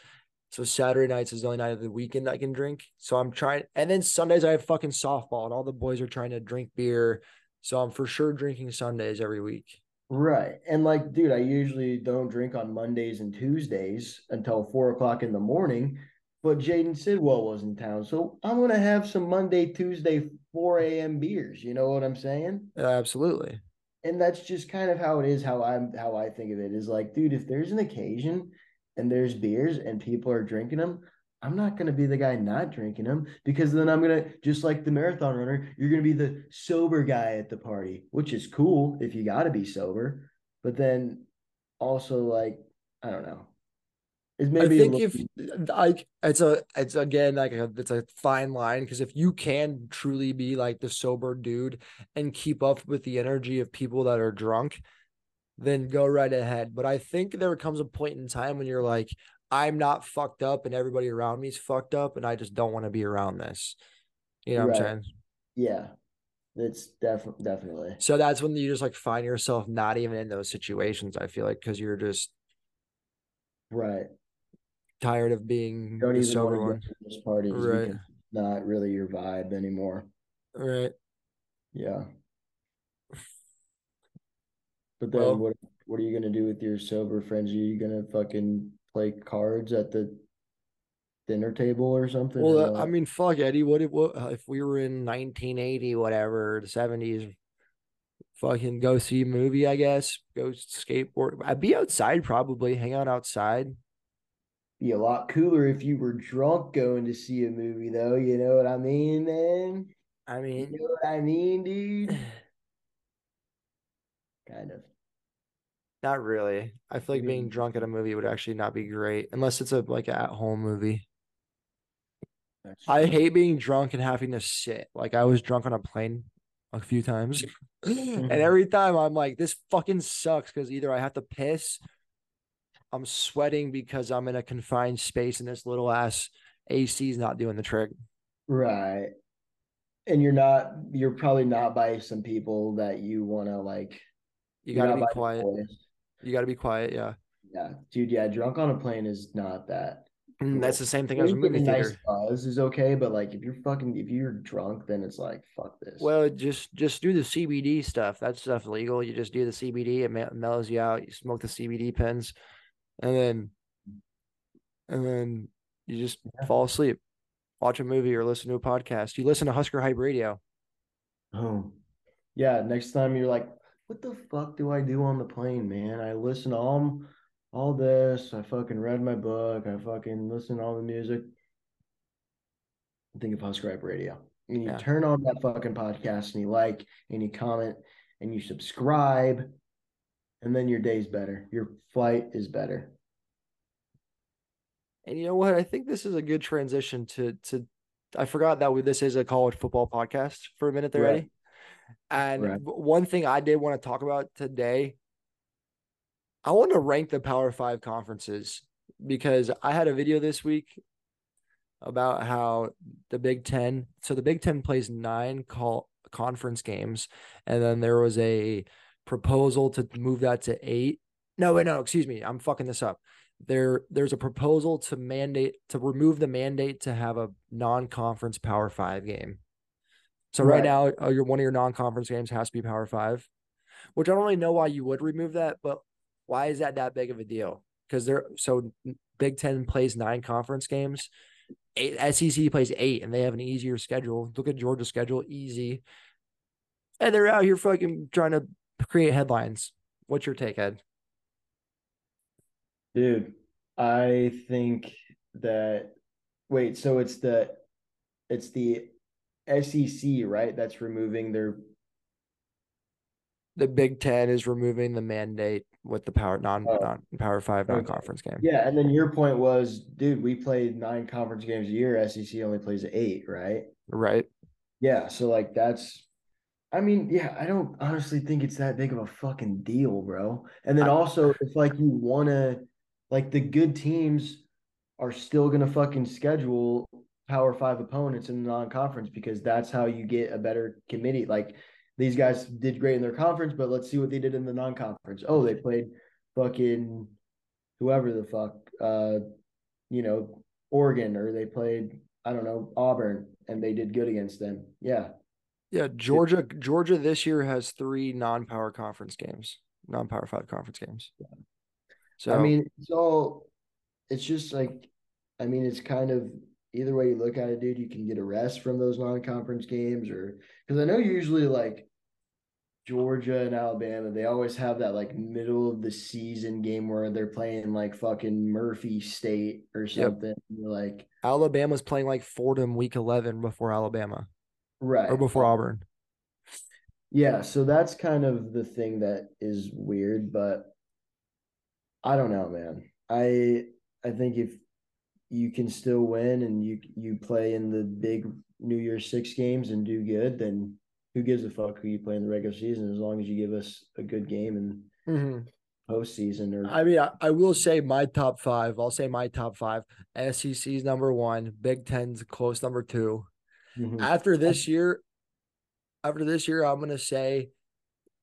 So Saturday nights is the only night of the weekend I can drink. So I'm trying. And then Sundays I have fucking softball, and all the boys are trying to drink beer. So I'm for sure drinking Sundays every week. Right. And like, dude, I usually don't drink on Mondays and Tuesdays until four o'clock in the morning. But Jaden Sidwell was in town. So I'm gonna have some Monday, Tuesday, 4 a.m. beers. You know what I'm saying? Uh, absolutely. And that's just kind of how it is, how I'm how I think of it is like, dude, if there's an occasion and there's beers and people are drinking them, I'm not gonna be the guy not drinking them because then I'm gonna just like the marathon runner, you're gonna be the sober guy at the party, which is cool if you gotta be sober. But then also like, I don't know. It's maybe I think if little- like it's a it's again like a, it's a fine line because if you can truly be like the sober dude and keep up with the energy of people that are drunk, then go right ahead. But I think there comes a point in time when you're like, I'm not fucked up and everybody around me is fucked up and I just don't want to be around this. You know what I'm saying? yeah, it's definitely definitely. So that's when you just like find yourself not even in those situations. I feel like because you're just Right. tired of being Don't the even sober one. to go to those parties Right. not really your vibe anymore. Right. Yeah. But then Well- what what are you gonna do with your sober friends? Are you gonna fucking play cards at the dinner table or something? Well, uh, I mean, fuck Eddie. What if what if we were in 1980, whatever, the 70s? Fucking go see a movie, I guess. Go skateboard. I'd be outside probably, hang out outside. be a lot cooler if you were drunk going to see a movie, though. You know what I mean, man? I You mean, know what I mean, dude? [CLEARS THROAT] Kind of. Not really. I feel like being Mm. drunk at a movie would actually not be great unless it's a like at home movie. That's I true. hate being drunk and having to sit. Like I was drunk on a plane a few times. [CLEARS THROAT] and Mhm. every time I'm like, this fucking sucks because either I have to piss, I'm sweating because I'm in a confined space and this little ass AC is not doing the trick. Right. And you're not, you're probably not by some people that you want to like. You gotta be quiet. You gotta be quiet. Yeah. Yeah, dude. Yeah, drunk on a plane is not that. Mm, That's the same thing as a movie theater. nice buzz is okay, but like if you're fucking if you're drunk, then it's like fuck this. Well, just just do the CBD stuff. That stuff's legal. You just do the CBD. It mellows you out. You smoke the CBD pens, and then and then you just Yeah. fall asleep. Watch a movie or listen to a podcast. You listen to Husker Hype Radio. Oh, yeah. Next time you're like, what the fuck do I do on the plane, man? I listen to all all this. I fucking read my book. I fucking listen to all the music. Think of Husker Hype Radio. And you Yeah. turn on that fucking podcast and you like and you comment and you subscribe, and then your day's better. Your flight is better. And you know what? I think this is a good transition to to. I forgot that we, this is a college football podcast for a minute there, Right. Eddie. And Right. one thing I did want to talk about today, I want to rank the Power Five conferences because I had a video this week about how the Big Ten. So the Big Ten plays nine call conference games, and then there was a proposal to move that to eight. No, wait, no, excuse me, I'm fucking this up there there's a proposal to mandate to remove the mandate to have a non-conference power five game so right, Right. now uh, your one of your non-conference games has to be power five which i don't really know why you would remove that but why is that that big of a deal? Because they're so big 10 plays nine conference games. Eight, sec plays eight and they have an easier schedule. Look at georgia's schedule easy. And they're out here fucking trying to create headlines. What's your take, Ed? Dude, I think that wait, so it's the it's the SEC, right? That's removing their The Big Ten is removing the mandate with the power non Oh. non power five non conference game. Yeah, and then your point was, dude, we played nine conference games a year. SEC only plays eight, right? Right. Yeah, so like that's I mean, yeah, I don't honestly think it's that big of a fucking deal, bro. And then I- also if like you wanna like the good teams are still gonna fucking schedule power five opponents in the non-conference because that's how you get a better committee. Like these guys did great in their conference, but let's see what they did in the non-conference. Oh, they played fucking whoever the fuck, uh, you know, Oregon, or they played, I don't know, Auburn, and they did good against them. Yeah. Yeah, Georgia Georgia this year has three non-power conference games, non-power five conference games. So I mean, it's all, it's just like, I mean, it's kind of either way you look at it, dude, you can get a rest from those non-conference games, or because I know usually like Georgia and Alabama, they always have that like middle of the season game where they're playing like fucking Murphy State or something. You're like, Alabama's playing like Fordham week eleven before Alabama right. or before Auburn. Yeah, so that's kind of the thing that is weird, but I don't know, man. I I think if you can still win and you you play in the big New Year's Six games and do good, then who gives a fuck who you play in the regular season as long as you give us a good game in Mhm. postseason or I mean, I, I will say my top five. I'll say my top five. SEC's number one. Big Ten's close number two. Mhm. After this year, after this year, I'm gonna say,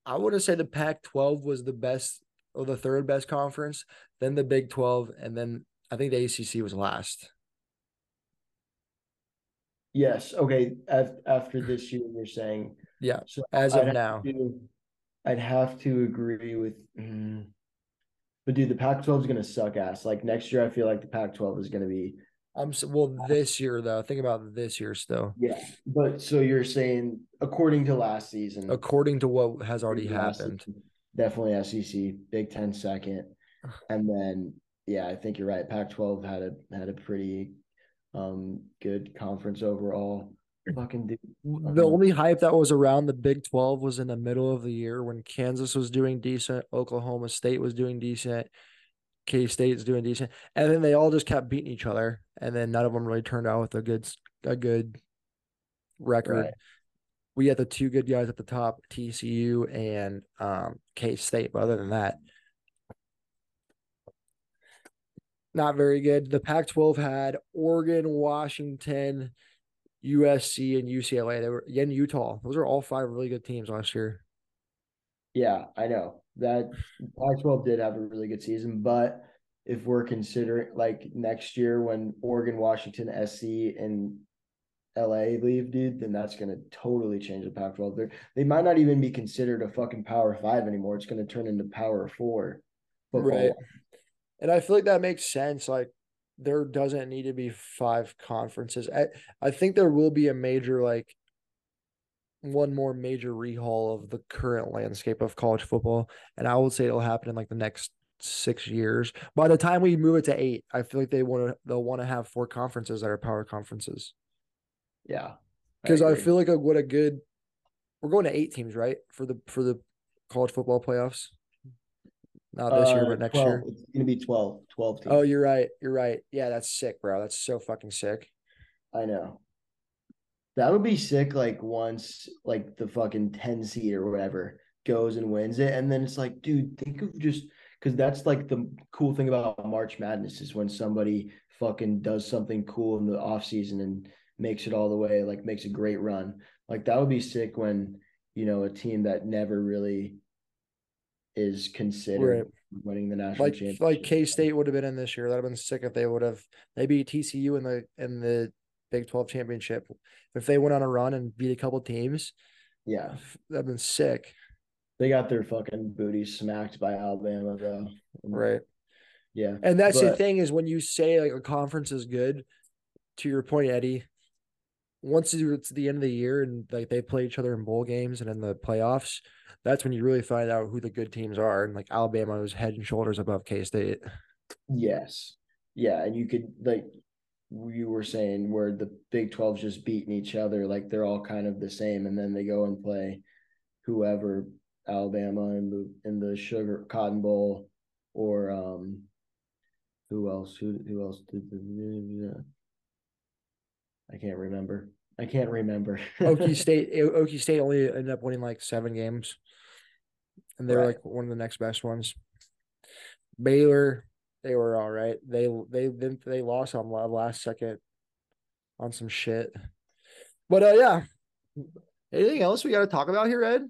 I to say the Pac-12 was the best or the third best conference, then the Big 12, and then I think the ACC was last. Yes, okay. Af- after [CLEARS THROAT] this year, you're saying Yeah, so as I'd of now. to- I'd have to agree with. mm. but dude, the Pac-12 is gonna suck ass. Like next year, I feel like the Pac-12 is gonna be. I'm s- well this year though. Think about this year still. Yeah, but so you're saying according to last season, According to what has already according to last happened. season, definitely SEC, Big Ten second, and then yeah, I think you're right. Pac-12 had a had a pretty um good conference overall. Fucking dude. The only hype that was around the Big 12 was in the middle of the year when Kansas was doing decent, Oklahoma State was doing decent, K State's doing decent, and then they all just kept beating each other, and then none of them really turned out with a good a good record. Right. We had the two good guys at the top, TCU and um, K State, but other than that, not very good. The Pac-12 had Oregon, Washington, USC, and UCLA. They were and Utah. Those are all five really good teams last year. Yeah, I know that Pac-12 did have a really good season, but if we're considering like next year when Oregon, Washington, SC, and LA leave, dude, then that's gonna totally change the Pac-12. They they might not even be considered a fucking Power Five anymore. It's gonna turn into Power Four. football. Right. And I feel like that makes sense. Like there doesn't need to be five conferences. I, I think there will be a major like one more major rehaul of the current landscape of college football. And I would say it'll happen in like the next six years. By the time we move it to eight, I feel like they want to they'll want to have four conferences that are power conferences. Yeah, Because I, agree. feel like a, what a good we're going to eight teams, right? For the for the college football playoffs. Not this year, Uh, but next 12. year. it's gonna be 12, 12 teams. Oh, you're right. You're right. Yeah, that's sick, bro. That's so fucking sick. I know. That would be sick. Like once, like the fucking ten seed or whatever goes and wins it, and then it's like, dude, think of just because that's like the cool thing about March Madness is when somebody fucking does something cool in the off season and makes it all the way, like makes a great run. Like that would be sick when you know a team that never really is considered winning the national Like championship. like K State would have been in this year. That'd have been sick if they would have they beat TCU in the in the Big Twelve championship. If they went on a run and beat a couple teams, yeah, that'd been sick. they got their fucking booty smacked by Alabama though. Right. Yeah. And that's the thing is when you say like a conference is good, to your point, Eddie, once it's the end of the year and like they play each other in bowl games and in the playoffs, that's when you really find out who the good teams are. And like Alabama was head and shoulders above K State. Yes. Yeah. And you could like you were saying where the Big 12's just beating each other, like they're all kind of the same, and then they go and play whoever Alabama in the in the sugar cotton bowl or um who else who who else did the I can't remember. I can't remember. Okie [LAUGHS] State Okie State only ended up winning like seven games. And they were like one of the next best ones. Baylor, they were all right. They they then they lost on last second on some shit. But uh yeah. Anything else we got to talk about here, Ed?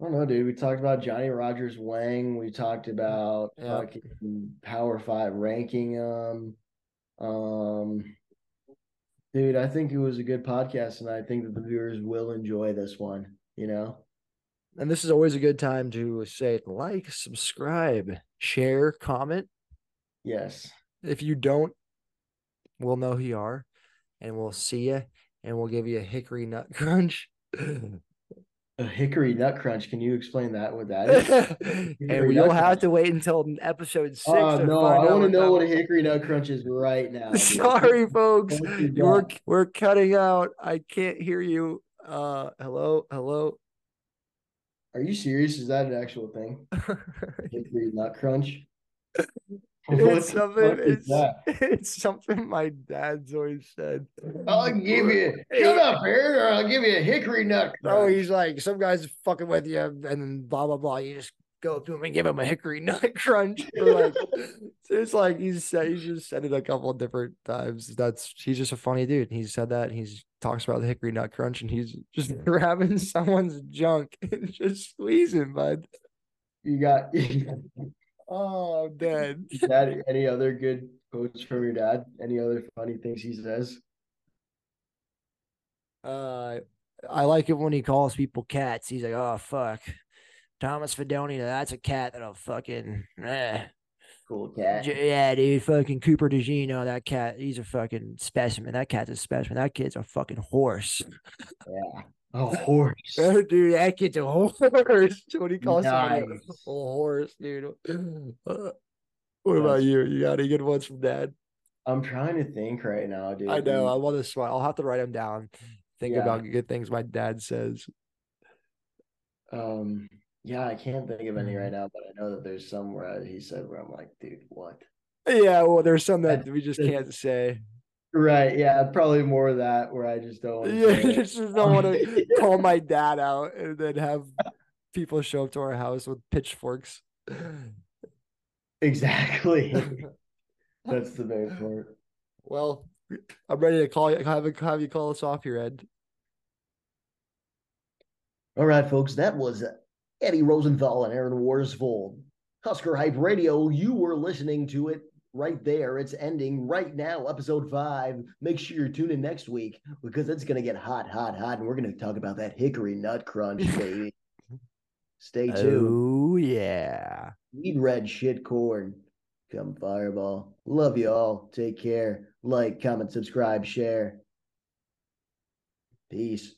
I don't know, dude. We talked about Johnny Rodgers Wang. We talked about Yeah. fucking Power Five ranking um um dude, I think it was a good podcast and I think that the viewers will enjoy this one, you know? And this is always a good time to say like, subscribe, share, comment. Yes. If you don't, we'll know who you are and we'll see you and we'll give you a hickory nut [LAUGHS] crunch. A hickory nut crunch. Can you explain that what that is? [LAUGHS] and you'll have crunch. to wait until episode six. To no, I want to know what a hickory nut crunch is right [LAUGHS] now. Sorry, folks. We're we're cutting out. I can't hear you. Uh, hello, hello. Are you serious? Is that an actual thing? [LAUGHS] Hickory nut crunch? What it's something. It's, [LAUGHS] it's something my dad's always said. I'll give you shut up, Aaron, or I'll give you a hickory nut crunch. Oh, he's like some guys fucking with you, and then blah blah blah. You just go up to him and give him a hickory nut [LAUGHS] crunch. Or like, [LAUGHS] it's like he's said he's just said it a couple of different times. That's he's just a funny dude. He said that and he's talks about the hickory nut crunch, and he's just grabbing someone's junk and just squeezing, bud. you got Oh, I'm dead. Dad, any other good quotes from your dad? Any other funny things he says? Uh, I like it when he calls people cats. He's like, oh fuck, Thomas Fedonia, that's a cat that'll fucking. Eh. Cool cat. Yeah, dude, fucking Cooper DeGino, that cat, he's a fucking specimen. That cat's a specimen. That kid's a fucking horse. Yeah. A horse. dude, that kid's a horse. [LAUGHS] What do you call somebody a horse, dude? [GASPS] What about you? You got any good ones from dad? I'm trying to think right now, dude. I know. I want to smile. I'll have to write them down. Think Yeah. about good things my dad says. Um, yeah, I can't think of any right now, but I know that there's some where he said where I'm like, dude, what? Yeah, well, there's some That- [LAUGHS] we just can't say. Right, yeah, probably more of that where I just don't want to Yeah, [LAUGHS] just don't want to [LAUGHS] call my dad out and then have people show up to our house with pitchforks. Exactly. [LAUGHS] That's the main part. well, I'm ready to call you. Have, have you call us off here, Ed. All right, folks, that was Eddie Rosenthal and Aaron Warsfold. Husker Hype Radio, you were listening to it right there. It's ending right now, episode five. Make sure you're tuning next week because it's going to get hot, hot, hot. And we're going to talk about that hickory nut crunch, [LAUGHS] baby. Stay tuned. Oh yeah. Eat red shit corn. Come fireball. Love you all. Take care. Like, comment, subscribe, share. Peace.